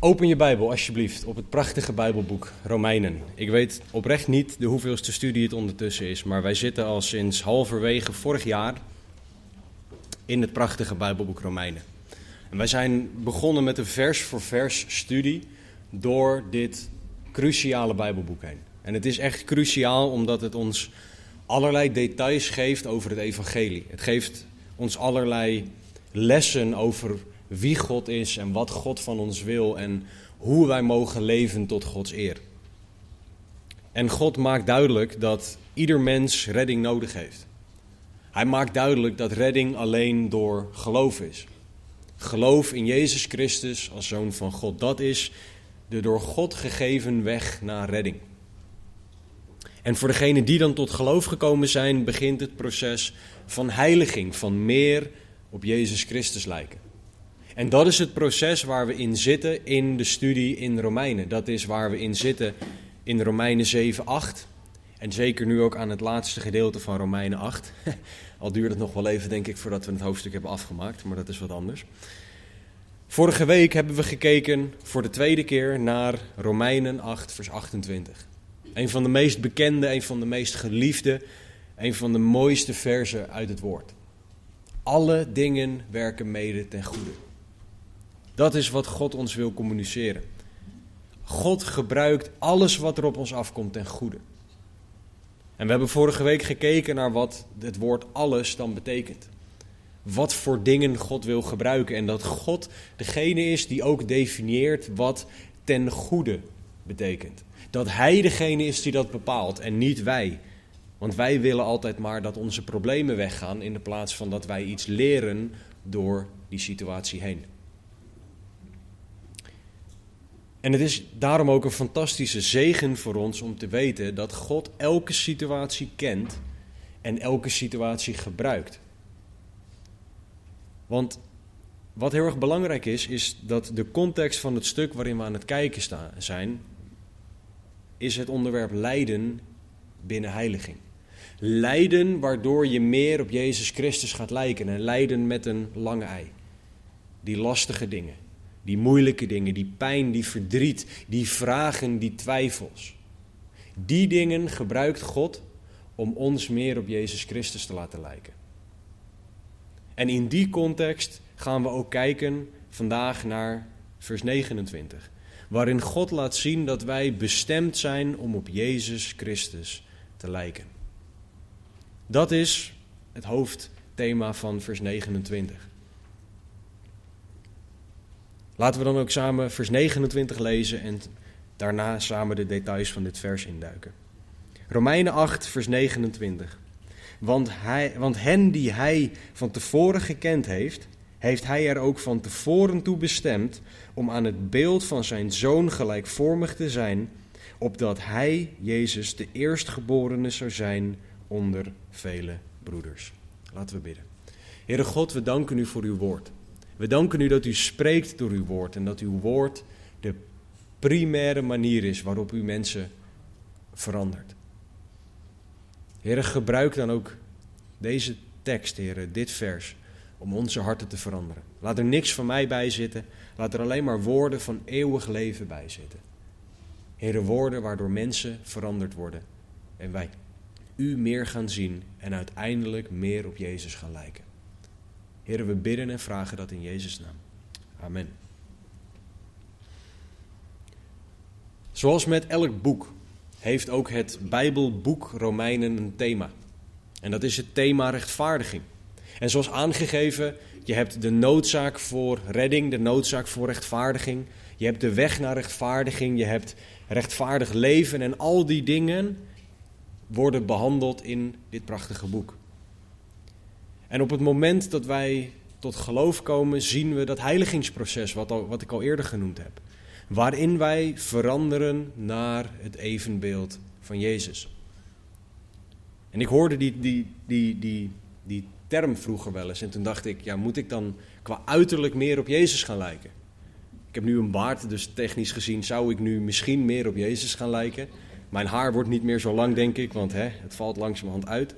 Open je Bijbel alsjeblieft op het prachtige Bijbelboek Romeinen. Ik weet oprecht niet de hoeveelste studie het ondertussen is, maar wij zitten al sinds halverwege vorig jaar in het prachtige Bijbelboek Romeinen. En wij zijn begonnen met een vers voor vers studie door dit cruciale Bijbelboek heen. En het is echt cruciaal omdat het ons allerlei details geeft over het evangelie. Het geeft ons allerlei lessen over wie God is en wat God van ons wil en hoe wij mogen leven tot Gods eer. En God maakt duidelijk dat ieder mens redding nodig heeft. Hij maakt duidelijk dat redding alleen door geloof is. Geloof in Jezus Christus als zoon van God, dat is de door God gegeven weg naar redding. En voor degenen die dan tot geloof gekomen zijn, begint het proces van heiliging, van meer op Jezus Christus lijken. En dat is het proces waar we in zitten in de studie in Romeinen. Dat is waar we in zitten in Romeinen 7, 8. En zeker nu ook aan het laatste gedeelte van Romeinen 8. Al duurt het nog wel even, denk ik, voordat we het hoofdstuk hebben afgemaakt, maar dat is wat anders. Vorige week hebben we gekeken voor de tweede keer naar Romeinen 8, vers 28. Een van de meest bekende, een van de meest geliefde, een van de mooiste versen uit het woord. Alle dingen werken mede ten goede. Dat is wat God ons wil communiceren. God gebruikt alles wat er op ons afkomt ten goede. En we hebben vorige week gekeken naar wat het woord alles dan betekent. Wat voor dingen God wil gebruiken. En dat God degene is die ook definieert wat ten goede betekent. Dat Hij degene is die dat bepaalt en niet wij. Want wij willen altijd maar dat onze problemen weggaan in de plaats van dat wij iets leren door die situatie heen. En het is daarom ook een fantastische zegen voor ons om te weten dat God elke situatie kent en elke situatie gebruikt. Want wat heel erg belangrijk is, is dat de context van het stuk waarin we aan het kijken staan, zijn, is het onderwerp lijden binnen heiliging. Lijden waardoor je meer op Jezus Christus gaat lijken en lijden met een lange ei. Die lastige dingen, die moeilijke dingen, die pijn, die verdriet, die vragen, die twijfels. Die dingen gebruikt God om ons meer op Jezus Christus te laten lijken. En in die context gaan we ook kijken vandaag naar vers 29, waarin God laat zien dat wij bestemd zijn om op Jezus Christus te lijken. Dat is het hoofdthema van vers 29. Laten we dan ook samen vers 29 lezen en daarna samen de details van dit vers induiken. Romeinen 8, vers 29. Want, hij, want hen die hij van tevoren gekend heeft, heeft hij er ook van tevoren toe bestemd om aan het beeld van zijn zoon gelijkvormig te zijn, opdat hij, Jezus, de eerstgeborene zou zijn onder vele broeders. Laten we bidden. Heere God, we danken u voor uw woord. We danken u dat u spreekt door uw woord en dat uw woord de primaire manier is waarop u mensen verandert. Heer, gebruik dan ook deze tekst, Heer, dit vers, om onze harten te veranderen. Laat er niks van mij bij zitten, laat er alleen maar woorden van eeuwig leven bij zitten. Heer, woorden waardoor mensen veranderd worden en wij u meer gaan zien en uiteindelijk meer op Jezus gaan lijken. Heren, we bidden en vragen dat in Jezus' naam. Amen. Zoals met elk boek heeft ook het Bijbelboek Romeinen een thema. En dat is het thema rechtvaardiging. En zoals aangegeven, je hebt de noodzaak voor redding, de noodzaak voor rechtvaardiging. Je hebt de weg naar rechtvaardiging, je hebt rechtvaardig leven en al die dingen worden behandeld in dit prachtige boek. En op het moment dat wij tot geloof komen, zien we dat heiligingsproces, wat, wat ik al eerder genoemd heb. Waarin wij veranderen naar het evenbeeld van Jezus. En ik hoorde die, die, die, die, die term vroeger wel eens. En toen dacht ik, ja, moet ik dan qua uiterlijk meer op Jezus gaan lijken? Ik heb nu een baard, dus technisch gezien zou ik nu misschien meer op Jezus gaan lijken. Mijn haar wordt niet meer zo lang, denk ik, want hè, het valt langzamerhand uit.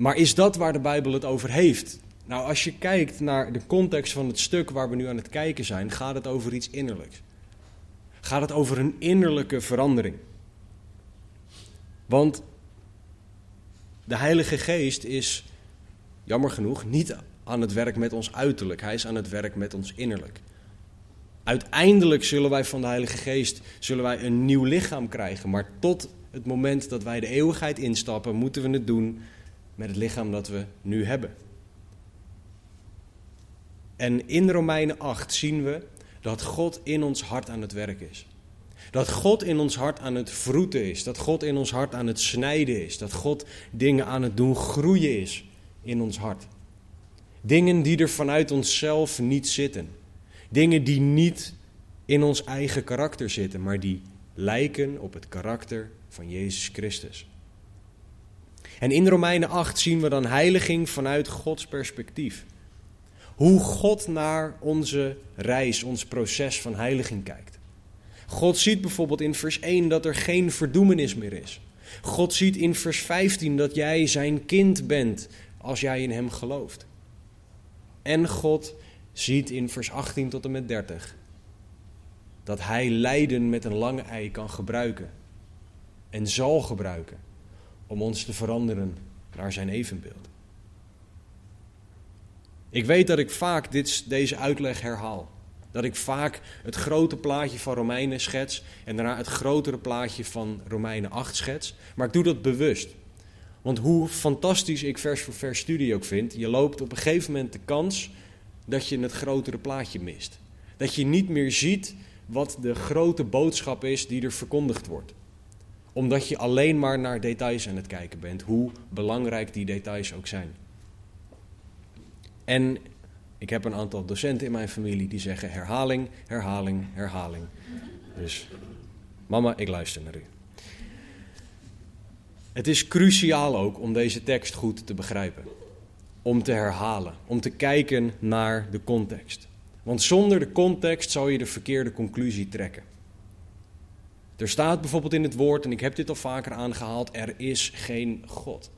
Maar is dat waar de Bijbel het over heeft? Nou, als je kijkt naar de context van het stuk waar we nu aan het kijken zijn, gaat het over iets innerlijks. Gaat het over een innerlijke verandering. Want de Heilige Geest is, jammer genoeg, niet aan het werk met ons uiterlijk. Hij is aan het werk met ons innerlijk. Uiteindelijk zullen wij van de Heilige Geest zullen wij een nieuw lichaam krijgen. Maar tot het moment dat wij de eeuwigheid instappen, moeten we het doen met het lichaam dat we nu hebben. En in Romeinen 8 zien we dat God in ons hart aan het werk is. Dat God in ons hart aan het vroeten is. Dat God in ons hart aan het snijden is. Dat God dingen aan het doen groeien is in ons hart. Dingen die er vanuit onszelf niet zitten. Dingen die niet in ons eigen karakter zitten, maar die lijken op het karakter van Jezus Christus. En in Romeinen 8 zien we dan heiliging vanuit Gods perspectief. Hoe God naar onze reis, ons proces van heiliging kijkt. God ziet bijvoorbeeld in vers 1 dat er geen verdoemenis meer is. God ziet in vers 15 dat jij zijn kind bent als jij in hem gelooft. En God ziet in vers 18 tot en met 30 dat hij lijden met een lange ei kan gebruiken en zal gebruiken om ons te veranderen naar zijn evenbeeld. Ik weet dat ik vaak dit, deze uitleg herhaal. Dat ik vaak het grote plaatje van Romeinen schets en daarna het grotere plaatje van Romeinen 8 schets. Maar ik doe dat bewust. Want hoe fantastisch ik vers voor vers studie ook vind, je loopt op een gegeven moment de kans dat je het grotere plaatje mist. Dat je niet meer ziet wat de grote boodschap is die er verkondigd wordt. Omdat je alleen maar naar details aan het kijken bent, hoe belangrijk die details ook zijn. En ik heb een aantal docenten in mijn familie die zeggen herhaling, herhaling, herhaling. Dus mama, ik luister naar u. Het is cruciaal ook om deze tekst goed te begrijpen. Om te herhalen, om te kijken naar de context. Want zonder de context zou je de verkeerde conclusie trekken. Er staat bijvoorbeeld in het woord, en ik heb dit al vaker aangehaald, er is geen God.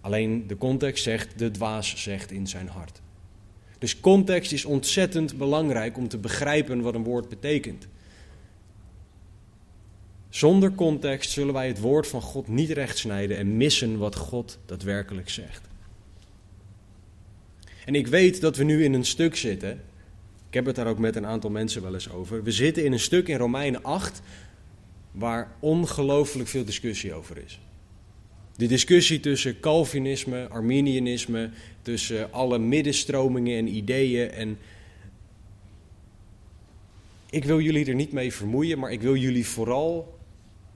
Alleen de context zegt, de dwaas zegt in zijn hart. Dus context is ontzettend belangrijk om te begrijpen wat een woord betekent. Zonder context zullen wij het woord van God niet rechtsnijden en missen wat God daadwerkelijk zegt. En ik weet dat we nu in een stuk zitten. Ik heb het daar ook met een aantal mensen wel eens over. We zitten in een stuk in Romeinen 8 waar ongelooflijk veel discussie over is. De discussie tussen Calvinisme, Arminianisme, tussen alle middenstromingen en ideeën. En ik wil jullie er niet mee vermoeien, maar ik wil jullie vooral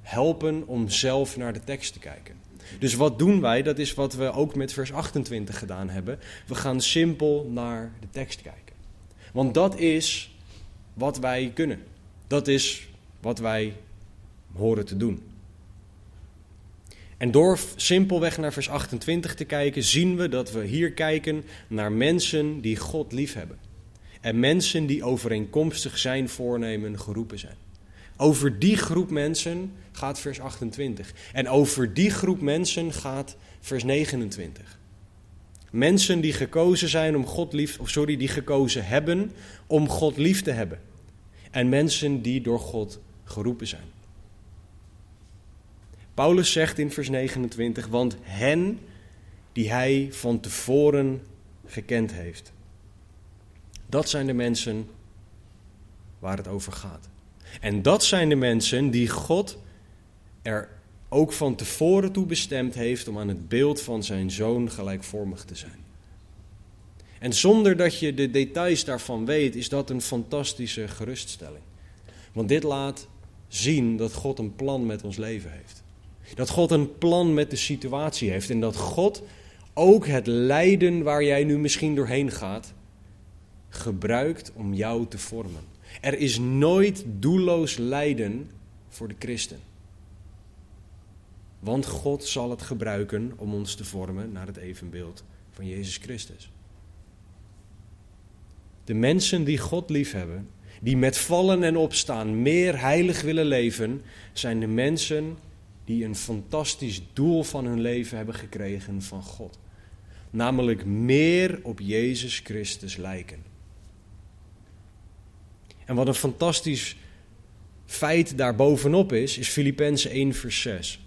helpen om zelf naar de tekst te kijken. Dus wat doen wij? Dat is wat we ook met vers 28 gedaan hebben. We gaan simpel naar de tekst kijken. Want dat is wat wij kunnen. Dat is wat wij horen te doen. En door simpelweg naar vers 28 te kijken, zien we dat we hier kijken naar mensen die God liefhebben. En mensen die overeenkomstig zijn voornemen geroepen zijn. Over die groep mensen gaat vers 28. En over die groep mensen gaat vers 29. Mensen die gekozen zijn om God lief, of sorry, die gekozen hebben om God lief te hebben. En mensen die door God geroepen zijn. Paulus zegt in vers 29, want hen die hij van tevoren gekend heeft. Dat zijn de mensen waar het over gaat. En dat zijn de mensen die God er ook van tevoren toe bestemd heeft om aan het beeld van zijn zoon gelijkvormig te zijn. En zonder dat je de details daarvan weet, is dat een fantastische geruststelling. Want dit laat zien dat God een plan met ons leven heeft. Dat God een plan met de situatie heeft en dat God ook het lijden waar jij nu misschien doorheen gaat, gebruikt om jou te vormen. Er is nooit doelloos lijden voor de christen. Want God zal het gebruiken om ons te vormen naar het evenbeeld van Jezus Christus. De mensen die God liefhebben, die met vallen en opstaan meer heilig willen leven, zijn de mensen die een fantastisch doel van hun leven hebben gekregen van God. namelijk meer op Jezus Christus lijken. En wat een fantastisch feit daarbovenop is, is Filippenzen 1 vers 6.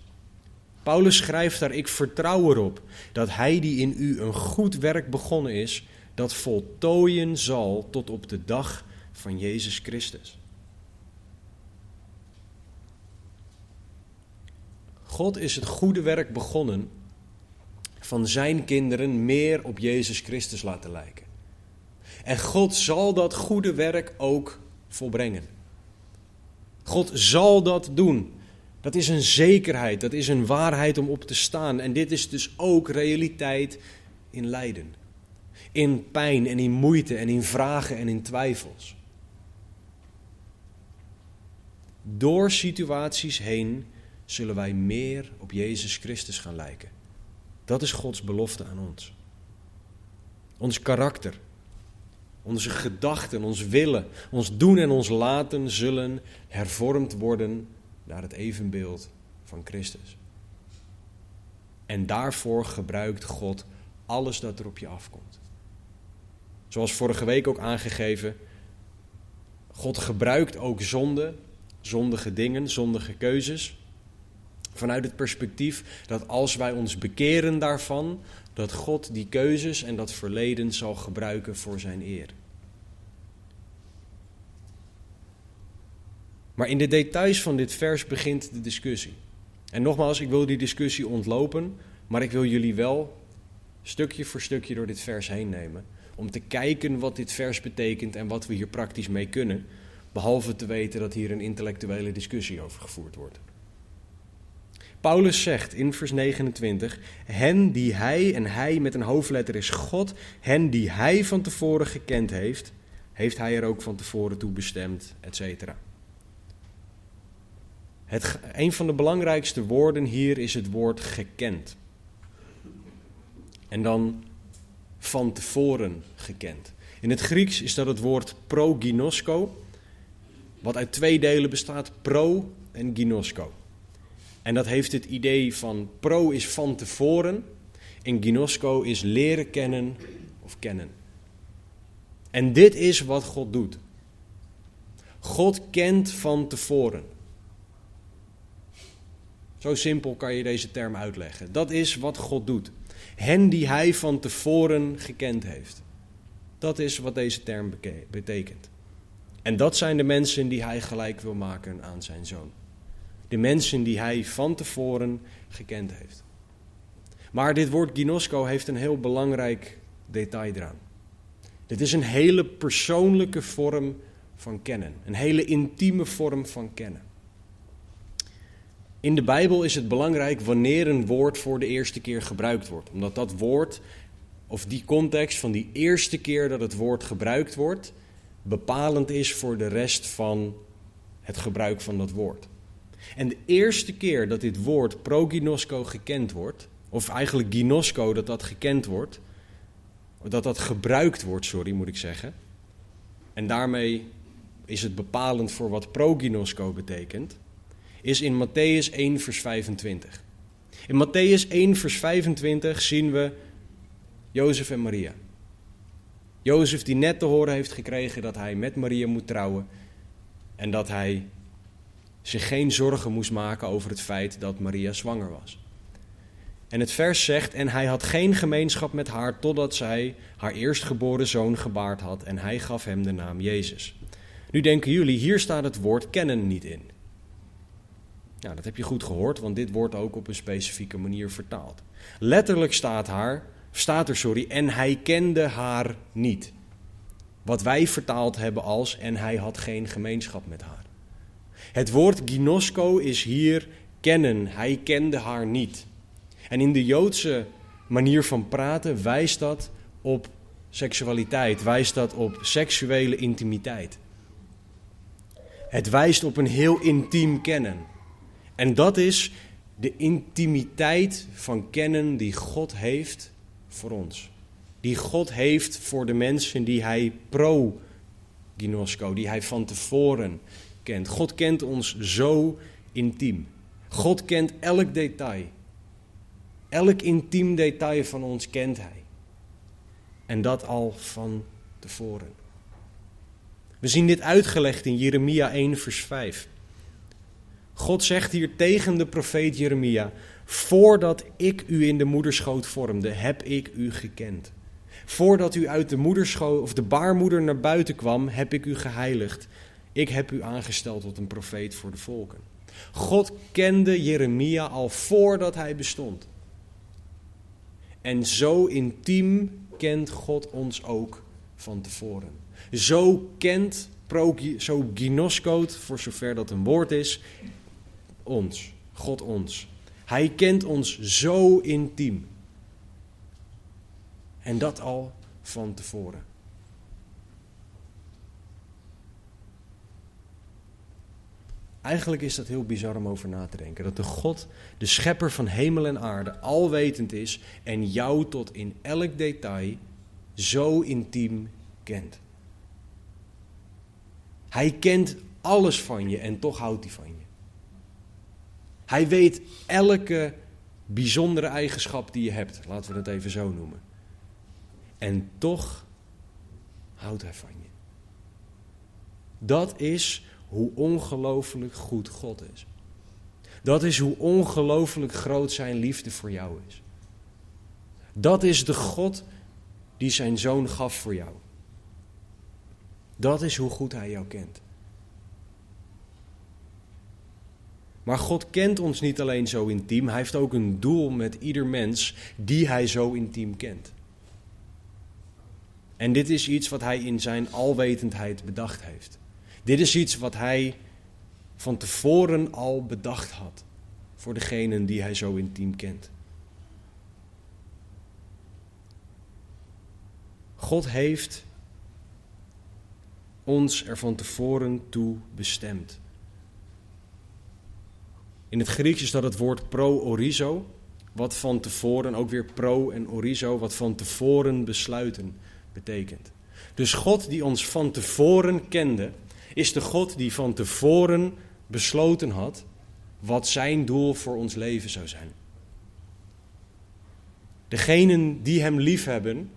Paulus schrijft daar, ik vertrouw erop dat hij die in u een goed werk begonnen is, dat voltooien zal tot op de dag van Jezus Christus. God is het goede werk begonnen van zijn kinderen meer op Jezus Christus laten lijken. En God zal dat goede werk ook volbrengen. God zal dat doen. Dat is een zekerheid, dat is een waarheid om op te staan. En dit is dus ook realiteit in lijden. In pijn en in moeite en in vragen en in twijfels. Door situaties heen zullen wij meer op Jezus Christus gaan lijken. Dat is Gods belofte aan ons. Ons karakter, onze gedachten, ons willen, ons doen en ons laten zullen hervormd worden naar het evenbeeld van Christus. En daarvoor gebruikt God alles dat er op je afkomt. Zoals vorige week ook aangegeven, God gebruikt ook zonde, zondige dingen, zondige keuzes. Vanuit het perspectief dat als wij ons bekeren daarvan, dat God die keuzes en dat verleden zal gebruiken voor zijn eer. Maar in de details van dit vers begint de discussie. En nogmaals, ik wil die discussie ontlopen, maar ik wil jullie wel stukje voor stukje door dit vers heen nemen. Om te kijken wat dit vers betekent en wat we hier praktisch mee kunnen. Behalve te weten dat hier een intellectuele discussie over gevoerd wordt. Paulus zegt in vers 29: Hen die hij, en hij met een hoofdletter is God, hen die hij van tevoren gekend heeft, heeft hij er ook van tevoren toe bestemd, etc. Het, een van de belangrijkste woorden hier is het woord gekend. En dan van tevoren gekend. In het Grieks is dat het woord proginosko, wat uit twee delen bestaat, pro en ginosko. En dat heeft het idee van pro is van tevoren en ginosko is leren kennen of kennen. En dit is wat God doet. God kent van tevoren. Zo simpel kan je deze term uitleggen. Dat is wat God doet. Hen die hij van tevoren gekend heeft. Dat is wat deze term betekent. En dat zijn de mensen die hij gelijk wil maken aan zijn zoon. De mensen die hij van tevoren gekend heeft. Maar dit woord ginosko heeft een heel belangrijk detail eraan. Dit is een hele persoonlijke vorm van kennen. Een hele intieme vorm van kennen. In de Bijbel is het belangrijk wanneer een woord voor de eerste keer gebruikt wordt. Omdat dat woord, of die context van die eerste keer dat het woord gebruikt wordt, bepalend is voor de rest van het gebruik van dat woord. En de eerste keer dat dit woord proginosko gekend wordt, of eigenlijk ginosko dat dat gekend wordt, dat dat gebruikt wordt, sorry moet ik zeggen. En daarmee is het bepalend voor wat proginosko betekent is in Matthäus 1, vers 25. In Matthäus 1, vers 25 zien we Jozef en Maria. Jozef die net te horen heeft gekregen dat hij met Maria moet trouwen en dat hij zich geen zorgen moest maken over het feit dat Maria zwanger was. En het vers zegt: En hij had geen gemeenschap met haar totdat zij haar eerstgeboren zoon gebaard had en hij gaf hem de naam Jezus. Nu denken jullie, hier staat het woord kennen niet in. Nou, dat heb je goed gehoord, want dit wordt ook op een specifieke manier vertaald. Letterlijk staat, haar, staat er, sorry, en hij kende haar niet. Wat wij vertaald hebben als en hij had geen gemeenschap met haar. Het woord ginosko is hier kennen, hij kende haar niet. En in de Joodse manier van praten wijst dat op seksualiteit, wijst dat op seksuele intimiteit. Het wijst op een heel intiem kennen. En dat is de intimiteit van kennen die God heeft voor ons. Die God heeft voor de mensen die hij pro ginosco, die hij van tevoren kent. God kent ons zo intiem. God kent elk detail. Elk intiem detail van ons kent hij. En dat al van tevoren. We zien dit uitgelegd in Jeremia 1, vers 5. God zegt hier tegen de profeet Jeremia: Voordat ik u in de moederschoot vormde, heb ik u gekend. Voordat u uit de moederschoot of de baarmoeder naar buiten kwam, heb ik u geheiligd. Ik heb u aangesteld tot een profeet voor de volken. God kende Jeremia al voordat hij bestond. En zo intiem kent God ons ook van tevoren. Zo kent, zo ginoskot, voor zover dat een woord is, ons, God ons. Hij kent ons zo intiem. En dat al van tevoren. Eigenlijk is dat heel bizar om over na te denken. Dat de God, de schepper van hemel en aarde, alwetend is en jou tot in elk detail zo intiem kent. Hij kent alles van je en toch houdt hij van je. Hij weet elke bijzondere eigenschap die je hebt, laten we het even zo noemen. En toch houdt hij van je. Dat is hoe ongelooflijk goed God is. Dat is hoe ongelooflijk groot zijn liefde voor jou is. Dat is de God die zijn zoon gaf voor jou. Dat is hoe goed hij jou kent. Maar God kent ons niet alleen zo intiem, hij heeft ook een doel met ieder mens die hij zo intiem kent. En dit is iets wat hij in zijn alwetendheid bedacht heeft. Dit is iets wat hij van tevoren al bedacht had voor degenen die hij zo intiem kent. God heeft ons er van tevoren toe bestemd. In het Grieks is dat het woord pro-orizo, wat van tevoren, ook weer pro en orizo, wat van tevoren besluiten betekent. Dus God die ons van tevoren kende, is de God die van tevoren besloten had wat zijn doel voor ons leven zou zijn. Degenen die hem liefhebben,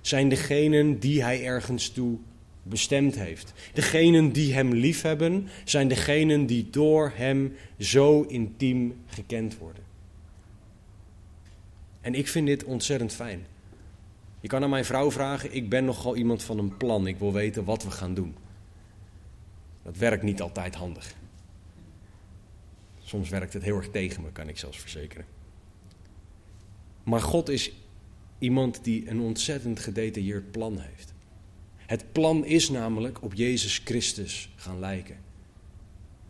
zijn degenen die hij ergens toe bestemd heeft. Degenen die hem liefhebben, zijn degenen die door hem zo intiem gekend worden. En ik vind dit ontzettend fijn. Je kan aan mijn vrouw vragen, ik ben nogal iemand van een plan. Ik wil weten wat we gaan doen. Dat werkt niet altijd handig. Soms werkt het heel erg tegen me, kan ik zelfs verzekeren. Maar God is iemand die een ontzettend gedetailleerd plan heeft. Het plan is namelijk op Jezus Christus gaan lijken.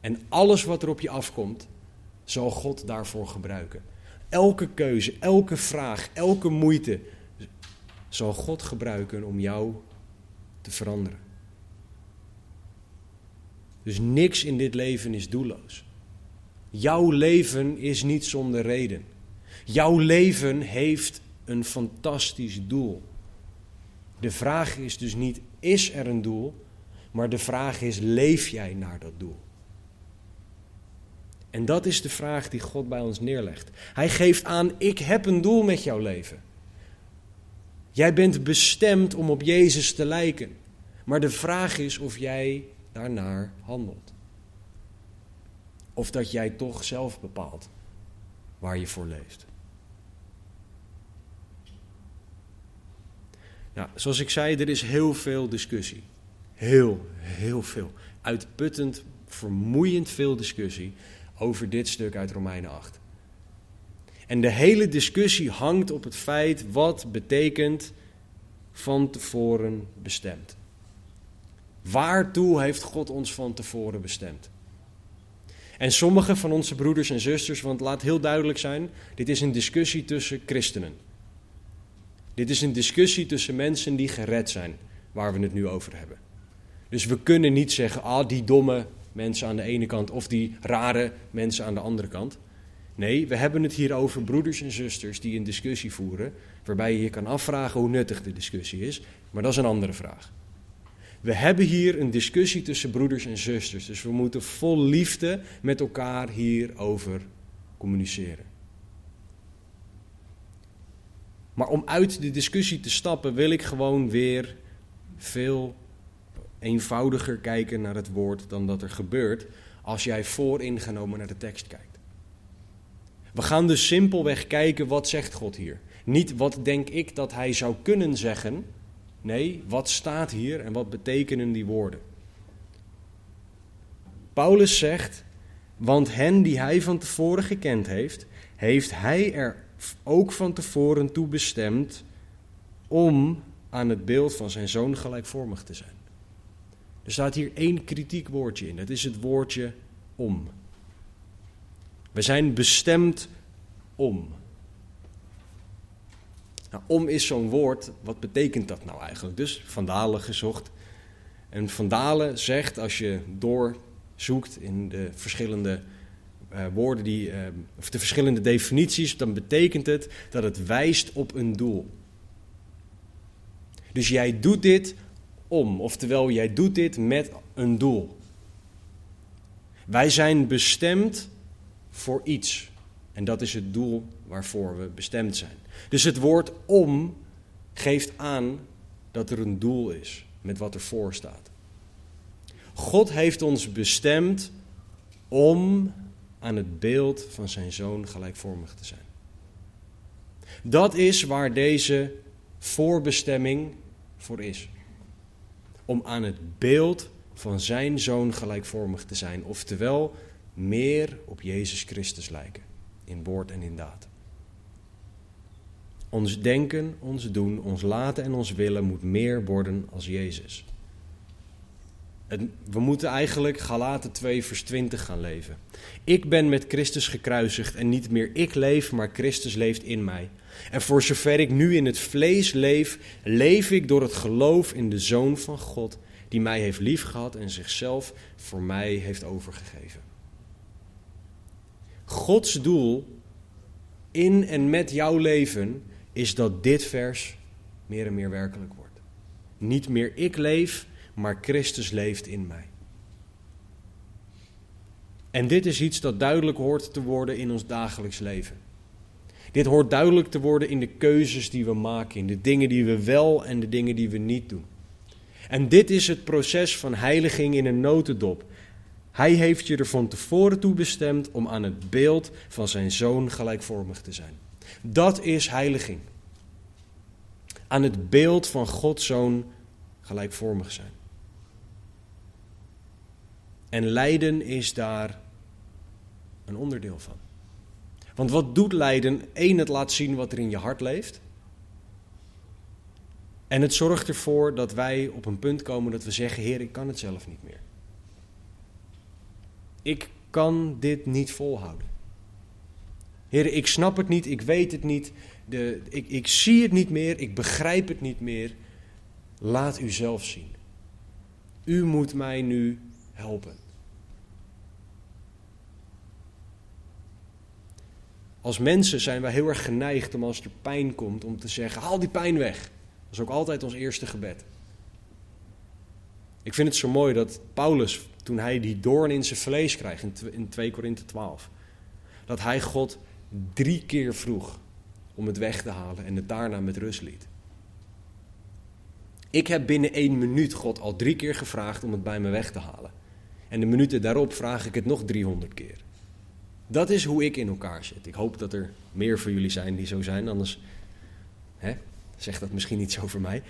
En alles wat er op je afkomt, zal God daarvoor gebruiken. Elke keuze, elke vraag, elke moeite zal God gebruiken om jou te veranderen. Dus niks in dit leven is doelloos. Jouw leven is niet zonder reden. Jouw leven heeft een fantastisch doel. De vraag is dus niet, is er een doel? Maar de vraag is, leef jij naar dat doel? En dat is de vraag die God bij ons neerlegt. Hij geeft aan, ik heb een doel met jouw leven. Jij bent bestemd om op Jezus te lijken. Maar de vraag is of jij daarnaar handelt. Of dat jij toch zelf bepaalt waar je voor leeft. Nou, zoals ik zei, er is heel veel discussie. Heel, heel veel. Uitputtend, vermoeiend veel discussie over dit stuk uit Romeinen 8. En de hele discussie hangt op het feit wat betekent van tevoren bestemd. Waartoe heeft God ons van tevoren bestemd? En sommige van onze broeders en zusters, want laat heel duidelijk zijn, dit is een discussie tussen christenen. Dit is een discussie tussen mensen die gered zijn, waar we het nu over hebben. Dus we kunnen niet zeggen, ah, die domme mensen aan de ene kant of die rare mensen aan de andere kant. Nee, we hebben het hier over broeders en zusters die een discussie voeren, waarbij je je kan afvragen hoe nuttig de discussie is, maar dat is een andere vraag. We hebben hier een discussie tussen broeders en zusters, dus we moeten vol liefde met elkaar hierover communiceren. Maar om uit de discussie te stappen wil ik gewoon weer veel eenvoudiger kijken naar het woord dan dat er gebeurt als jij vooringenomen naar de tekst kijkt. We gaan dus simpelweg kijken wat zegt God hier. Niet wat denk ik dat hij zou kunnen zeggen. Nee, wat staat hier en wat betekenen die woorden? Paulus zegt, want hen die hij van tevoren gekend heeft, heeft hij er ook van tevoren toe bestemd om aan het beeld van zijn zoon gelijkvormig te zijn. Er staat hier één kritiek woordje in. Dat is het woordje om. We zijn bestemd om. Nou, om is zo'n woord, wat betekent dat nou eigenlijk? Dus Vandalen gezocht. En Vandalen zegt, als je doorzoekt in de verschillende uh, woorden, die, uh, of de verschillende definities, dan betekent het dat het wijst op een doel. Dus jij doet dit om, oftewel jij doet dit met een doel. Wij zijn bestemd voor iets. En dat is het doel waarvoor we bestemd zijn. Dus het woord om geeft aan dat er een doel is met wat ervoor staat. God heeft ons bestemd om aan het beeld van zijn zoon gelijkvormig te zijn. Dat is waar deze voorbestemming voor is. Om aan het beeld van zijn zoon gelijkvormig te zijn, oftewel meer op Jezus Christus lijken, in woord en in daad. Ons denken, ons doen, ons laten en ons willen moet meer worden als Jezus. We moeten eigenlijk Galaten 2 vers 20 gaan leven. Ik ben met Christus gekruisigd en niet meer ik leef, maar Christus leeft in mij. En voor zover ik nu in het vlees leef, leef ik door het geloof in de Zoon van God, die mij heeft liefgehad en zichzelf voor mij heeft overgegeven. Gods doel in en met jouw leven is dat dit vers meer en meer werkelijk wordt. Niet meer ik leef, maar Christus leeft in mij. En dit is iets dat duidelijk hoort te worden in ons dagelijks leven. Dit hoort duidelijk te worden in de keuzes die we maken, in de dingen die we wel en de dingen die we niet doen. En dit is het proces van heiliging in een notendop. Hij heeft je er van tevoren toe bestemd om aan het beeld van zijn zoon gelijkvormig te zijn. Dat is heiliging. Aan het beeld van Gods zoon gelijkvormig zijn. En lijden is daar een onderdeel van. Want wat doet lijden? Eén, het laat zien wat er in je hart leeft. En het zorgt ervoor dat wij op een punt komen dat we zeggen: Heer, ik kan het zelf niet meer. Ik kan dit niet volhouden. Heer, ik snap het niet, ik weet het niet, de, ik, ik zie het niet meer, ik begrijp het niet meer. Laat u zelf zien. U moet mij nu helpen. Als mensen zijn wij heel erg geneigd om als er pijn komt, om te zeggen: haal die pijn weg. Dat is ook altijd ons eerste gebed. Ik vind het zo mooi dat Paulus, toen hij die doorn in zijn vlees krijgt in 2 Korinthe 12, dat hij God drie keer vroeg om het weg te halen en het daarna met rust liet. Ik heb binnen één minuut God al drie keer gevraagd om het bij me weg te halen. En de minuten daarop vraag ik het nog 300 keer. Dat is hoe ik in elkaar zit. Ik hoop dat er meer voor jullie zijn die zo zijn, anders hè, zegt dat misschien iets over mij.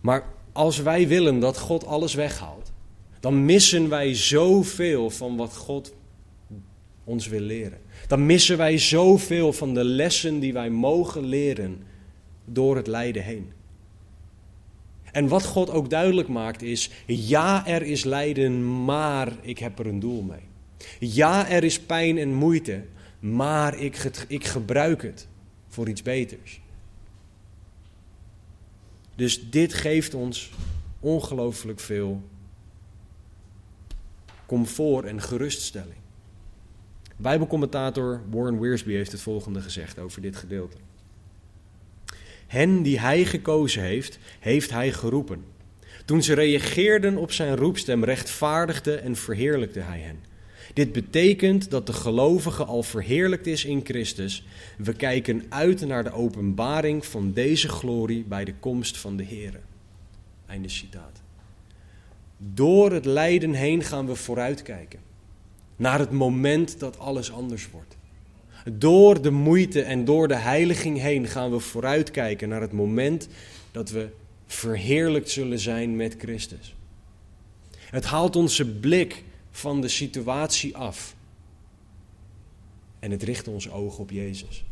Maar als wij willen dat God alles weghaalt, dan missen wij zoveel van wat God ons wil leren. Dan missen wij zoveel van de lessen die wij mogen leren door het lijden heen. En wat God ook duidelijk maakt is: ja, er is lijden, maar ik heb er een doel mee. Ja, er is pijn en moeite, maar ik, ik gebruik het voor iets beters. Dus dit geeft ons ongelooflijk veel comfort en geruststelling. Bijbelcommentator Warren Wiersbe heeft het volgende gezegd over dit gedeelte. Hen die hij gekozen heeft, heeft hij geroepen. Toen ze reageerden op zijn roepstem, rechtvaardigde en verheerlijkte hij hen. Dit betekent dat de gelovige al verheerlijkt is in Christus. We kijken uit naar de openbaring van deze glorie bij de komst van de Heer. Einde citaat. Door het lijden heen gaan we vooruitkijken. Naar het moment dat alles anders wordt. Door de moeite en door de heiliging heen gaan we vooruitkijken naar het moment dat we verheerlijkt zullen zijn met Christus. Het haalt onze blik van de situatie af. En het richt ons ogen op Jezus.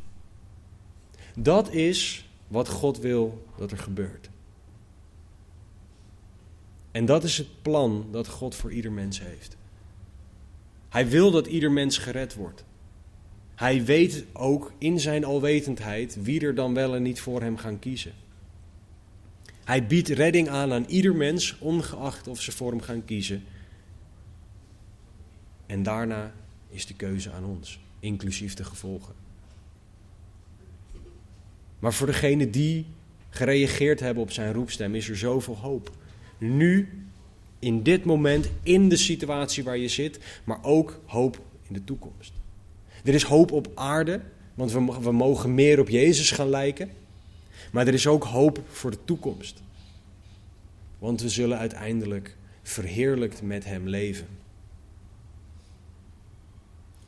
Dat is wat God wil dat er gebeurt. En dat is het plan dat God voor ieder mens heeft. Hij wil dat ieder mens gered wordt. Hij weet ook in zijn alwetendheid wie er dan wel en niet voor hem gaan kiezen. Hij biedt redding aan aan ieder mens, ongeacht of ze voor hem gaan kiezen. En daarna is de keuze aan ons, inclusief de gevolgen. Maar voor degenen die gereageerd hebben op zijn roepstem, is er zoveel hoop. Nu, in dit moment, in de situatie waar je zit, maar ook hoop in de toekomst. Er is hoop op aarde, want we, we mogen meer op Jezus gaan lijken. Maar er is ook hoop voor de toekomst. Want we zullen uiteindelijk verheerlijkt met Hem leven.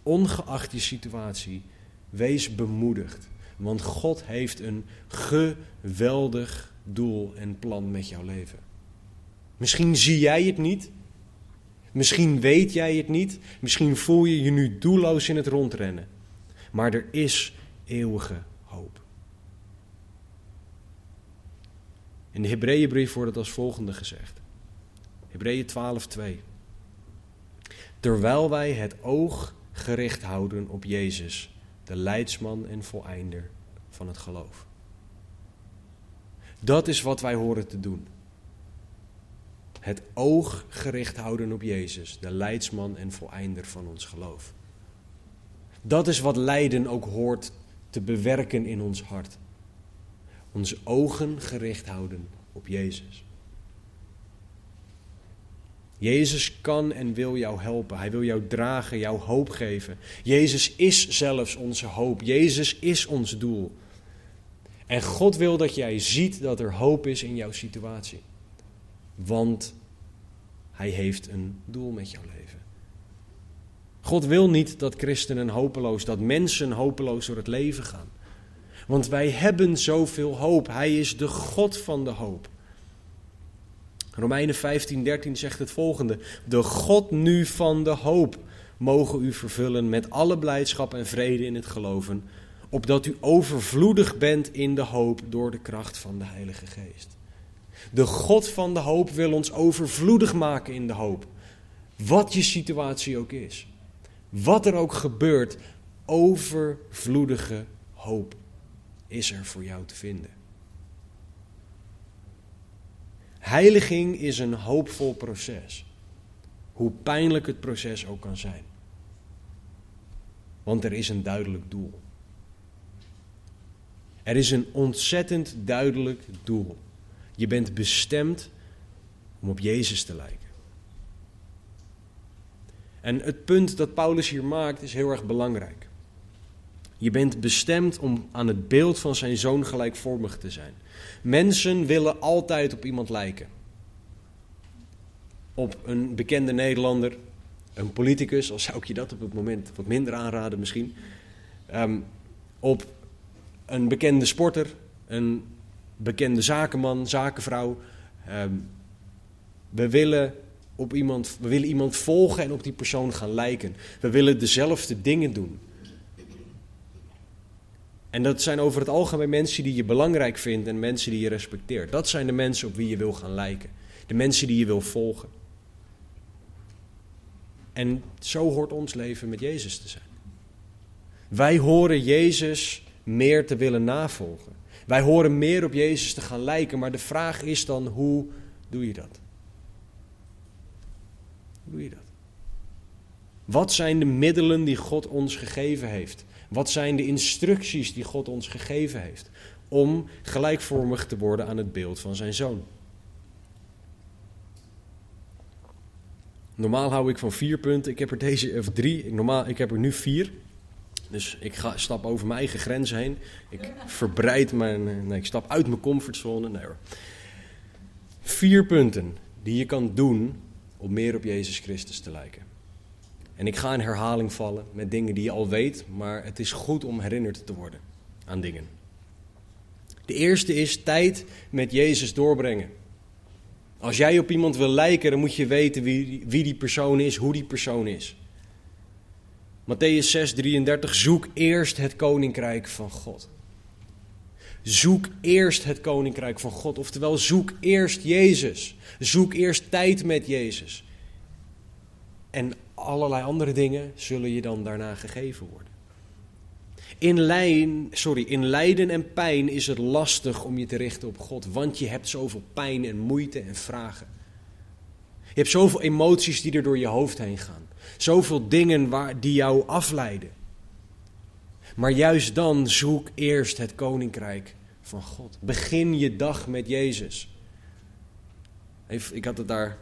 Ongeacht je situatie, wees bemoedigd. Want God heeft een geweldig doel en plan met jouw leven. Misschien zie jij het niet. Misschien weet jij het niet. Misschien voel je je nu doelloos in het rondrennen. Maar er is eeuwige hoop. In de Hebreeënbrief wordt het als volgende gezegd. Hebreeën 12:2. Terwijl wij het oog gericht houden op Jezus, de leidsman en voleinder van het geloof. Dat is wat wij horen te doen. Het oog gericht houden op Jezus, de leidsman en voleinder van ons geloof. Dat is wat lijden ook hoort te bewerken in ons hart. Onze ogen gericht houden op Jezus. Jezus kan en wil jou helpen. Hij wil jou dragen, jou hoop geven. Jezus is zelfs onze hoop. Jezus is ons doel. En God wil dat jij ziet dat er hoop is in jouw situatie. Want Hij heeft een doel met jouw leven. God wil niet dat christenen hopeloos, dat mensen hopeloos door het leven gaan. Want wij hebben zoveel hoop. Hij is de God van de hoop. Romeinen 15, 13 zegt het volgende. De God nu van de hoop mogen u vervullen met alle blijdschap en vrede in het geloven, opdat u overvloedig bent in de hoop door de kracht van de Heilige Geest. De God van de hoop wil ons overvloedig maken in de hoop. Wat je situatie ook is. Wat er ook gebeurt, overvloedige hoop is er voor jou te vinden. Heiliging is een hoopvol proces. Hoe pijnlijk het proces ook kan zijn. Want er is een duidelijk doel. Er is een ontzettend duidelijk doel. Je bent bestemd om op Jezus te lijken. En het punt dat Paulus hier maakt is heel erg belangrijk. Je bent bestemd om aan het beeld van zijn zoon gelijkvormig te zijn. Mensen willen altijd op iemand lijken. Op een bekende Nederlander, een politicus, al zou ik je dat op het moment wat minder aanraden misschien. Um, op een bekende sporter, een bekende zakenman, zakenvrouw. Um, we willen op iemand, we willen iemand volgen en op die persoon gaan lijken. We willen dezelfde dingen doen. En dat zijn over het algemeen mensen die je belangrijk vindt en mensen die je respecteert. Dat zijn de mensen op wie je wil gaan lijken. De mensen die je wil volgen. En zo hoort ons leven met Jezus te zijn. Wij horen Jezus meer te willen navolgen. Wij horen meer op Jezus te gaan lijken, maar de vraag is dan hoe doe je dat? Hoe doe je dat? Wat zijn de middelen die God ons gegeven heeft? Wat zijn de instructies die God ons gegeven heeft om gelijkvormig te worden aan het beeld van zijn zoon? Normaal hou ik van vier punten. Ik heb er deze, of drie. Normaal, ik heb er nu vier. Dus ik ga, stap over mijn eigen grenzen heen. Ik verbreid mijn. Nee, ik stap uit mijn comfortzone. Nee hoor. Vier punten die je kan doen om meer op Jezus Christus te lijken. En ik ga in herhaling vallen met dingen die je al weet, maar het is goed om herinnerd te worden aan dingen. De eerste is tijd met Jezus doorbrengen. Als jij op iemand wil lijken, dan moet je weten wie, wie die persoon is, hoe die persoon is. Matthäus 6:33 zoek eerst het koninkrijk van God. Zoek eerst het koninkrijk van God, oftewel zoek eerst Jezus. Zoek eerst tijd met Jezus. En allerlei andere dingen zullen je dan daarna gegeven worden. In, lijn, sorry, in lijden en pijn is het lastig om je te richten op God, want je hebt zoveel pijn en moeite en vragen. Je hebt zoveel emoties die er door je hoofd heen gaan. Zoveel dingen waar, die jou afleiden. Maar juist dan zoek eerst het koninkrijk van God. Begin je dag met Jezus. Ik, had het daar,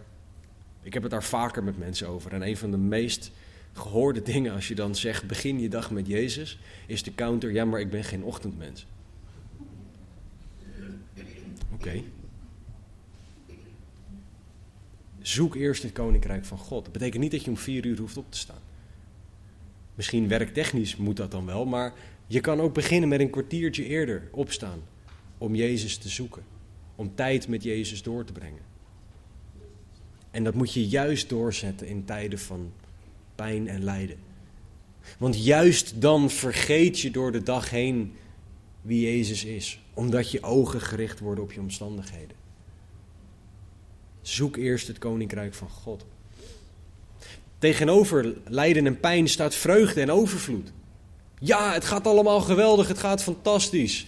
ik heb het daar vaker met mensen over. En een van de meest gehoorde dingen als je dan zegt: begin je dag met Jezus, is de counter: ja, maar ik ben geen ochtendmens. Oké. Zoek eerst het koninkrijk van God. Dat betekent niet dat je om vier uur hoeft op te staan. Misschien werktechnisch moet dat dan wel, maar je kan ook beginnen met een kwartiertje eerder opstaan om Jezus te zoeken, om tijd met Jezus door te brengen. En dat moet je juist doorzetten in tijden van pijn en lijden. Want juist dan vergeet je door de dag heen wie Jezus is, omdat je ogen gericht worden op je omstandigheden. Zoek eerst het koninkrijk van God. Tegenover lijden en pijn staat vreugde en overvloed. Ja, het gaat allemaal geweldig, het gaat fantastisch.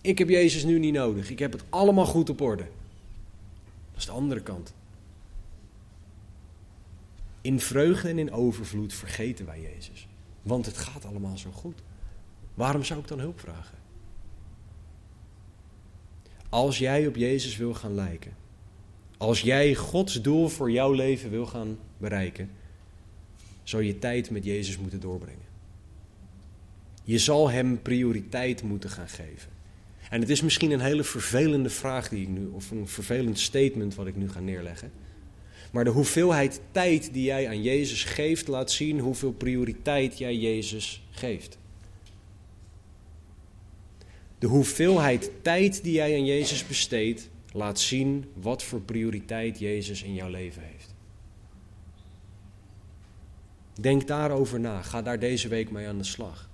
Ik heb Jezus nu niet nodig, ik heb het allemaal goed op orde. Dat is de andere kant. In vreugde en in overvloed vergeten wij Jezus. Want het gaat allemaal zo goed. Waarom zou ik dan hulp vragen? Als jij op Jezus wil gaan lijken, als jij Gods doel voor jouw leven wil gaan bereiken, zal je tijd met Jezus moeten doorbrengen. Je zal Hem prioriteit moeten gaan geven. En het is misschien een hele vervelende vraag die ik nu, of een vervelend statement wat ik nu ga neerleggen. Maar de hoeveelheid tijd die jij aan Jezus geeft, laat zien hoeveel prioriteit jij Jezus geeft. De hoeveelheid tijd die jij aan Jezus besteedt, laat zien wat voor prioriteit Jezus in jouw leven heeft. Denk daarover na. Ga daar deze week mee aan de slag.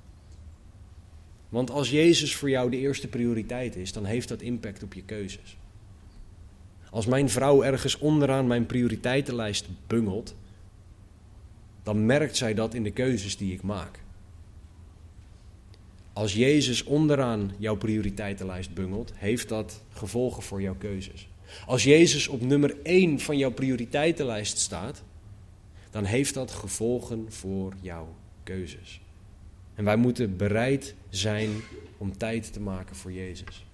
Want als Jezus voor jou de eerste prioriteit is, dan heeft dat impact op je keuzes. Als mijn vrouw ergens onderaan mijn prioriteitenlijst bungelt, dan merkt zij dat in de keuzes die ik maak. Als Jezus onderaan jouw prioriteitenlijst bungelt, heeft dat gevolgen voor jouw keuzes. Als Jezus op nummer 1 van jouw prioriteitenlijst staat, dan heeft dat gevolgen voor jouw keuzes. En wij moeten bereid zijn om tijd te maken voor Jezus.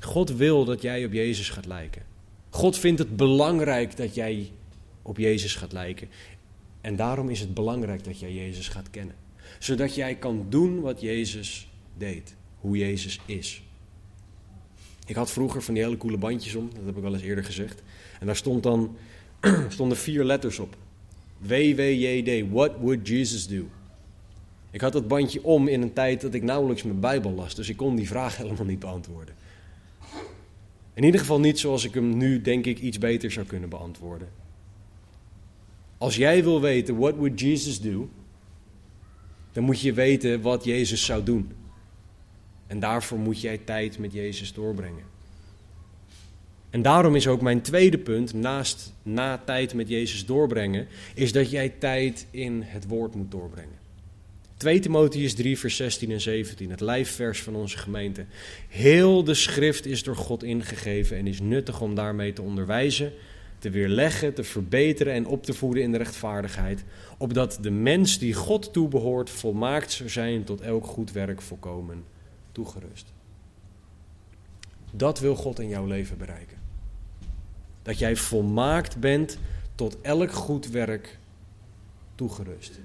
God wil dat jij op Jezus gaat lijken. God vindt het belangrijk dat jij op Jezus gaat lijken. En daarom is het belangrijk dat jij Jezus gaat kennen. Zodat jij kan doen wat Jezus deed, hoe Jezus is. Ik had vroeger van die hele coole bandjes om, dat heb ik wel eens eerder gezegd. En daar stond dan, stonden vier letters op. WWJD, what would Jesus do? Ik had dat bandje om in een tijd dat ik nauwelijks mijn Bijbel las, dus ik kon die vraag helemaal niet beantwoorden. In ieder geval niet zoals ik hem nu, denk ik, iets beter zou kunnen beantwoorden. Als jij wil weten, what would Jesus do? Dan moet je weten wat Jezus zou doen. En daarvoor moet jij tijd met Jezus doorbrengen. En daarom is ook mijn tweede punt, naast na tijd met Jezus doorbrengen, is dat jij tijd in het woord moet doorbrengen. 2 Timotheus 3, vers 16 en 17, het lijfvers van onze gemeente. Heel de schrift is door God ingegeven en is nuttig om daarmee te onderwijzen, te weerleggen, te verbeteren en op te voeden in de rechtvaardigheid, opdat de mens die God toebehoort volmaakt zou zijn tot elk goed werk volkomen toegerust. Dat wil God in jouw leven bereiken. Dat jij volmaakt bent tot elk goed werk toegerust.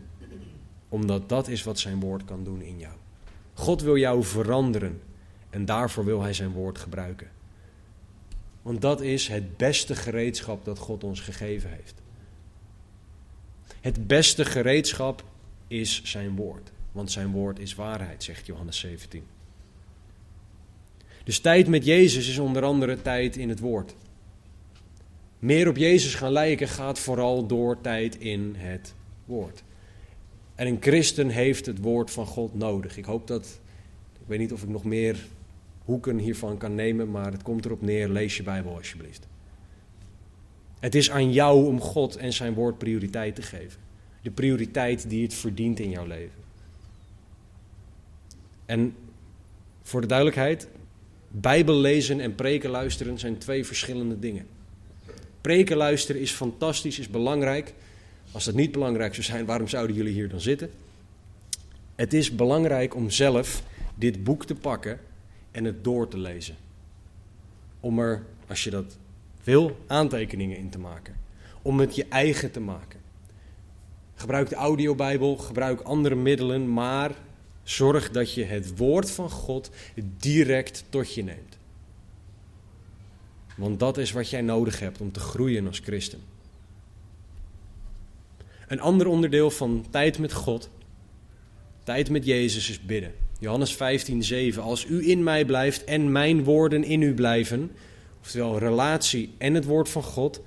Omdat dat is wat zijn woord kan doen in jou. God wil jou veranderen en daarvoor wil hij zijn woord gebruiken. Want dat is het beste gereedschap dat God ons gegeven heeft. Het beste gereedschap is zijn woord. Want zijn woord is waarheid, zegt Johannes 17. Dus tijd met Jezus is onder andere tijd in het woord. Meer op Jezus gaan lijken gaat vooral door tijd in het woord. En een christen heeft het woord van God nodig. Ik hoop dat, ik weet niet of ik nog meer hoeken hiervan kan nemen, maar het komt erop neer, lees je Bijbel alsjeblieft. Het is aan jou om God en zijn woord prioriteit te geven. De prioriteit die het verdient in jouw leven. En voor de duidelijkheid, Bijbel lezen en preken luisteren zijn twee verschillende dingen. Preken luisteren is fantastisch, is belangrijk. Als dat niet belangrijk zou zijn, waarom zouden jullie hier dan zitten? Het is belangrijk om zelf dit boek te pakken en het door te lezen. Om er, als je dat wil, aantekeningen in te maken. Om het je eigen te maken. Gebruik de audiobijbel, gebruik andere middelen, maar zorg dat je het woord van God direct tot je neemt. Want dat is wat jij nodig hebt om te groeien als christen. Een ander onderdeel van tijd met God, tijd met Jezus, is bidden. Johannes 15, 7. Als u in mij blijft en mijn woorden in u blijven, oftewel relatie en het woord van God,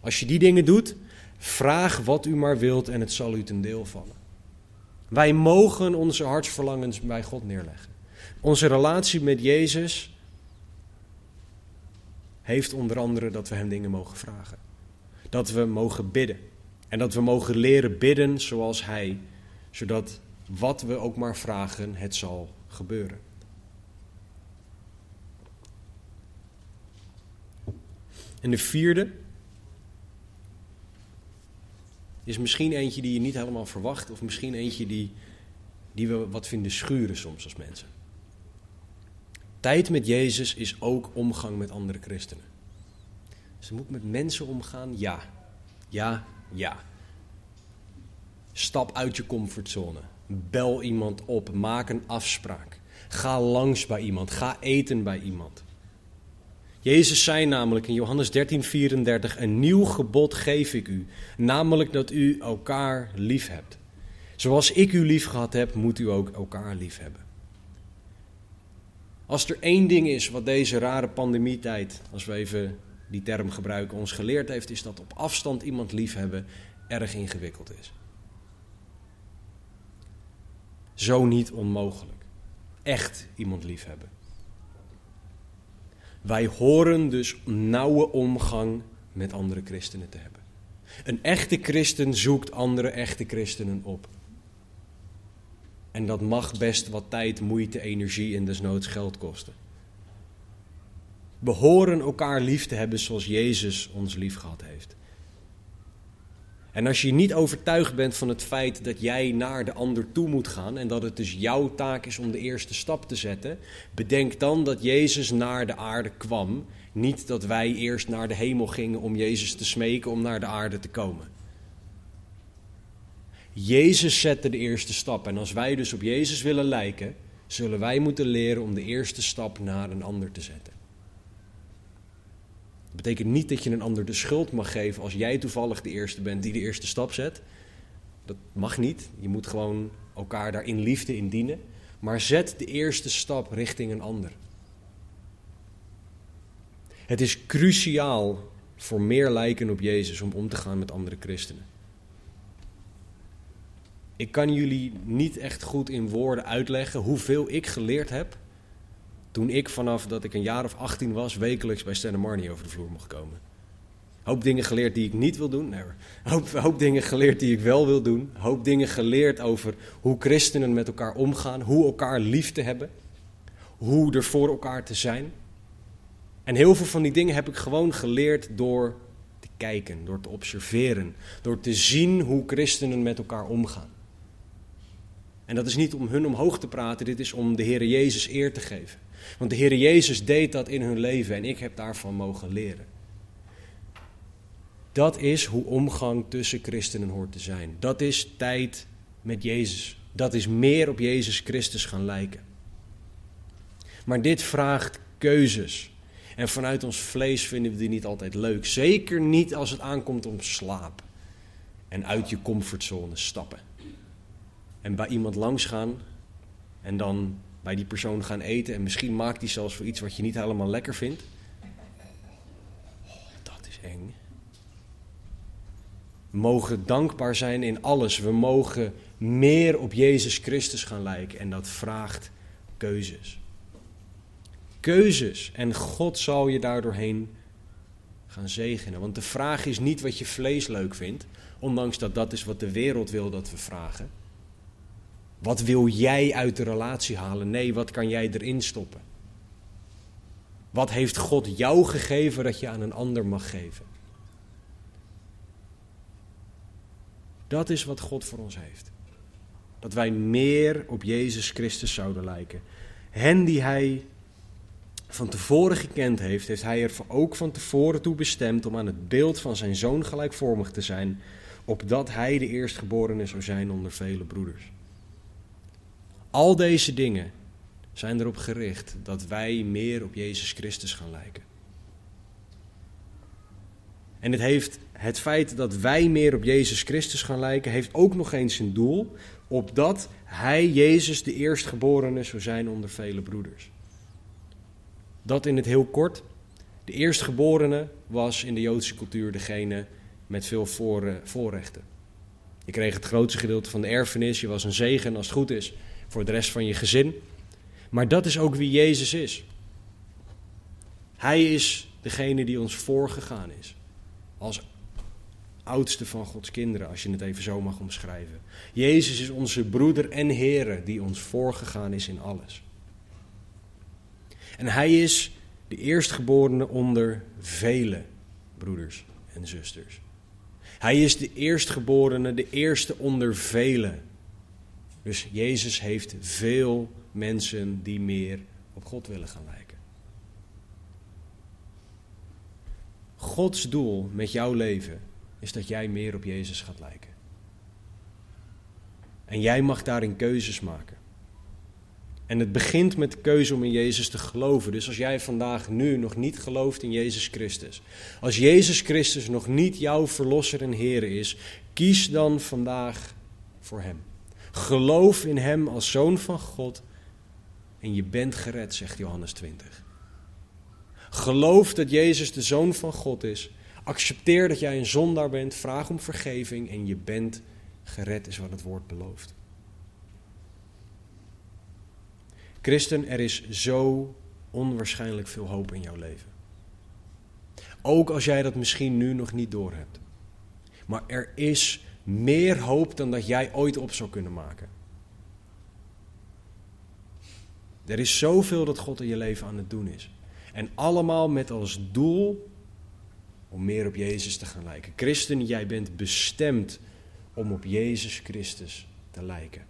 als je die dingen doet, vraag wat u maar wilt en het zal u ten deel vallen. Wij mogen onze hartsverlangens bij God neerleggen. Onze relatie met Jezus heeft onder andere dat we Hem dingen mogen vragen. Dat we mogen bidden. En dat we mogen leren bidden zoals Hij, zodat wat we ook maar vragen, het zal gebeuren. En de vierde is misschien eentje die je niet helemaal verwacht, of misschien eentje die, die we wat vinden schuren soms als mensen. Tijd met Jezus is ook omgang met andere christenen. Ze moet met mensen omgaan, ja. Ja, ja. Stap uit je comfortzone. Bel iemand op. Maak een afspraak. Ga langs bij iemand. Ga eten bij iemand. Jezus zei namelijk in Johannes 13:34: Een nieuw gebod geef ik u, namelijk dat u elkaar lief hebt. Zoals ik u lief gehad heb, moet u ook elkaar lief hebben. Als er één ding is wat deze rare pandemietijd, als we even die term gebruiken, ons geleerd heeft, is dat op afstand iemand liefhebben erg ingewikkeld is. Zo niet onmogelijk. Echt iemand liefhebben. Wij horen dus nauwe omgang met andere christenen te hebben. Een echte christen zoekt andere echte christenen op. En dat mag best wat tijd, moeite, energie en desnoods geld kosten. We horen elkaar lief te hebben zoals Jezus ons lief gehad heeft. En als je niet overtuigd bent van het feit dat jij naar de ander toe moet gaan en dat het dus jouw taak is om de eerste stap te zetten, bedenk dan dat Jezus naar de aarde kwam. Niet dat wij eerst naar de hemel gingen om Jezus te smeken om naar de aarde te komen. Jezus zette de eerste stap en als wij dus op Jezus willen lijken, zullen wij moeten leren om de eerste stap naar een ander te zetten. Dat betekent niet dat je een ander de schuld mag geven als jij toevallig de eerste bent die de eerste stap zet. Dat mag niet. Je moet gewoon elkaar daar in liefde in dienen. Maar zet de eerste stap richting een ander. Het is cruciaal voor meer lijken op Jezus om om te gaan met andere christenen. Ik kan jullie niet echt goed in woorden uitleggen hoeveel ik geleerd heb toen ik vanaf dat ik een jaar of 18 was, wekelijks bij Stan Marnie over de vloer mocht komen. Hoop dingen geleerd die ik niet wil doen. Nee, hoop, hoop dingen geleerd die ik wel wil doen. Hoop dingen geleerd over hoe christenen met elkaar omgaan. Hoe elkaar lief te hebben. Hoe er voor elkaar te zijn. En heel veel van die dingen heb ik gewoon geleerd door te kijken, door te observeren. Door te zien hoe christenen met elkaar omgaan. En dat is niet om hun omhoog te praten, dit is om de Heer Jezus eer te geven. Want de Heer Jezus deed dat in hun leven en ik heb daarvan mogen leren. Dat is hoe omgang tussen christenen hoort te zijn. Dat is tijd met Jezus. Dat is meer op Jezus Christus gaan lijken. Maar dit vraagt keuzes. En vanuit ons vlees vinden we die niet altijd leuk. Zeker niet als het aankomt om slaap. En uit je comfortzone stappen. En bij iemand langs gaan. En dan bij die persoon gaan eten. En misschien maakt die zelfs voor iets wat je niet helemaal lekker vindt. Oh, dat is eng. We mogen dankbaar zijn in alles. We mogen meer op Jezus Christus gaan lijken. En dat vraagt keuzes. Keuzes. En God zal je daardoorheen gaan zegenen. Want de vraag is niet wat je vlees leuk vindt. Ondanks dat dat is wat de wereld wil dat we vragen. Wat wil jij uit de relatie halen? Nee, wat kan jij erin stoppen? Wat heeft God jou gegeven dat je aan een ander mag geven? Dat is wat God voor ons heeft. Dat wij meer op Jezus Christus zouden lijken. Hen die Hij van tevoren gekend heeft, heeft Hij er ook van tevoren toe bestemd om aan het beeld van Zijn Zoon gelijkvormig te zijn, opdat Hij de eerstgeborene zou zijn onder vele broeders. Al deze dingen zijn erop gericht dat wij meer op Jezus Christus gaan lijken. En het, heeft, het feit dat wij meer op Jezus Christus gaan lijken, heeft ook nog eens een doel, opdat Hij, Jezus, de eerstgeborene zou zijn onder vele broeders. Dat in het heel kort. De eerstgeborene was in de Joodse cultuur degene met veel voorrechten. Je kreeg het grootste gedeelte van de erfenis, je was een zegen als het goed is voor de rest van je gezin. Maar dat is ook wie Jezus is. Hij is degene die ons voorgegaan is. Als oudste van Gods kinderen, als je het even zo mag omschrijven. Jezus is onze broeder en Heer die ons voorgegaan is in alles. En hij is de eerstgeborene onder vele broeders en zusters. Hij is de eerstgeborene, de eerste onder vele dus Jezus heeft veel mensen die meer op God willen gaan lijken. Gods doel met jouw leven is dat jij meer op Jezus gaat lijken. En jij mag daarin keuzes maken. En het begint met de keuze om in Jezus te geloven. Dus als jij vandaag nu nog niet gelooft in Jezus Christus, als Jezus Christus nog niet jouw verlosser en Heer is, kies dan vandaag voor Hem. Geloof in Hem als zoon van God en je bent gered, zegt Johannes 20. Geloof dat Jezus de zoon van God is. Accepteer dat jij een zondaar bent. Vraag om vergeving en je bent gered, is wat het woord belooft. Christen, er is zo onwaarschijnlijk veel hoop in jouw leven. Ook als jij dat misschien nu nog niet doorhebt. Maar er is meer hoop dan dat jij ooit op zou kunnen maken. Er is zoveel dat God in je leven aan het doen is. En allemaal met als doel om meer op Jezus te gaan lijken. Christen, jij bent bestemd om op Jezus Christus te lijken.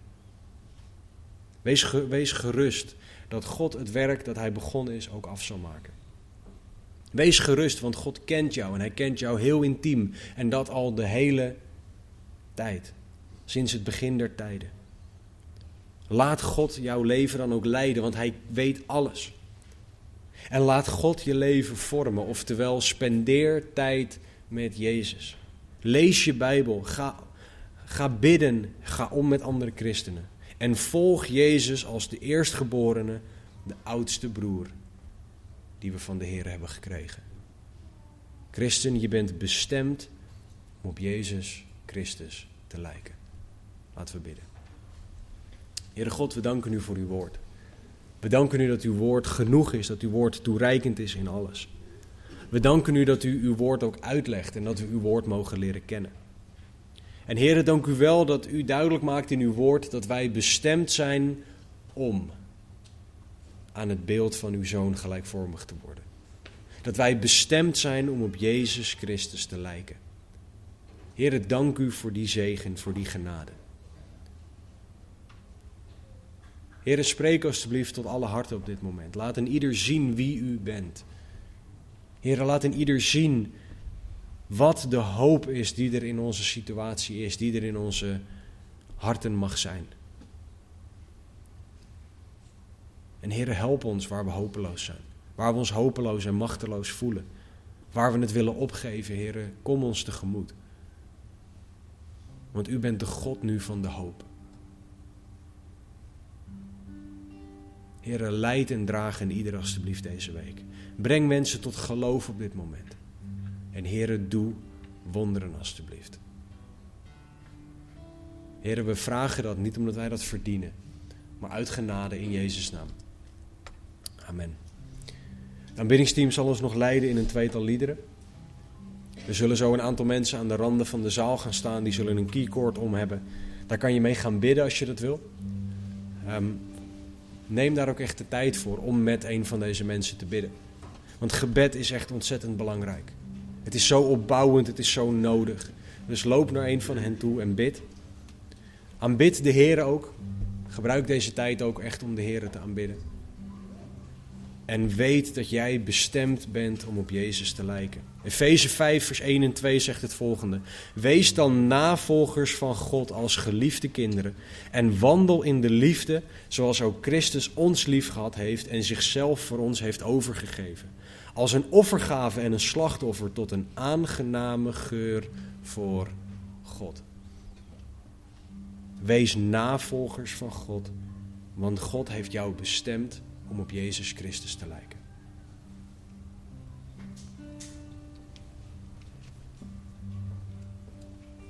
Wees, wees gerust dat God het werk dat Hij begonnen is ook af zal maken. Wees gerust, want God kent jou en Hij kent jou heel intiem. En dat al de hele tijd, sinds het begin der tijden. Laat God jouw leven dan ook leiden, want Hij weet alles. En laat God je leven vormen, oftewel spendeer tijd met Jezus. Lees je Bijbel, ga, ga bidden, ga om met andere christenen. En volg Jezus als de eerstgeborene, de oudste broer die we van de Heer hebben gekregen. Christen, je bent bestemd om op Jezus Christus te lijken. Laten we bidden. Heere God, we danken u voor uw woord. We danken u dat uw woord genoeg is, dat uw woord toereikend is in alles. We danken u dat u uw woord ook uitlegt en dat we uw woord mogen leren kennen. En Heere, dank u wel dat u duidelijk maakt in uw woord dat wij bestemd zijn om aan het beeld van uw zoon gelijkvormig te worden. Dat wij bestemd zijn om op Jezus Christus te lijken. Heere, dank u voor die zegen, voor die genade. Heere, spreek alstublieft tot alle harten op dit moment. Laat een ieder zien wie u bent. Heere, laat een ieder zien Wat de hoop is die er in onze situatie is, die er in onze harten mag zijn. En Heer, help ons waar we hopeloos zijn. Waar we ons hopeloos en machteloos voelen. Waar we het willen opgeven, Heer, kom ons tegemoet. Want u bent de God nu van de hoop. Heer, leid en draag en ieder alstublieft deze week. Breng mensen tot geloof op dit moment. En Heer, doe wonderen alstublieft. Heer, we vragen dat niet omdat wij dat verdienen, maar uit genade in Jezus' naam. Amen. Het aanbiddingsteam zal ons nog leiden in een tweetal liederen. Er zullen zo een aantal mensen aan de randen van de zaal gaan staan. Die zullen een keycord om hebben. Daar kan je mee gaan bidden als je dat wil. Ehm, neem daar ook echt de tijd voor om met een van deze mensen te bidden. Want gebed is echt ontzettend belangrijk. Het is zo opbouwend, het is zo nodig. Dus loop naar een van hen toe en bid. Aanbid de Heer ook. Gebruik deze tijd ook echt om de Heer te aanbidden. En weet dat jij bestemd bent om op Jezus te lijken. Efeze 5, vers 1 en 2 zegt het volgende. Wees dan navolgers van God als geliefde kinderen. En wandel in de liefde zoals ook Christus ons lief gehad heeft en zichzelf voor ons heeft overgegeven. Als een offergave en een slachtoffer tot een aangename geur voor God. Wees navolgers van God, want God heeft jou bestemd om op Jezus Christus te lijken.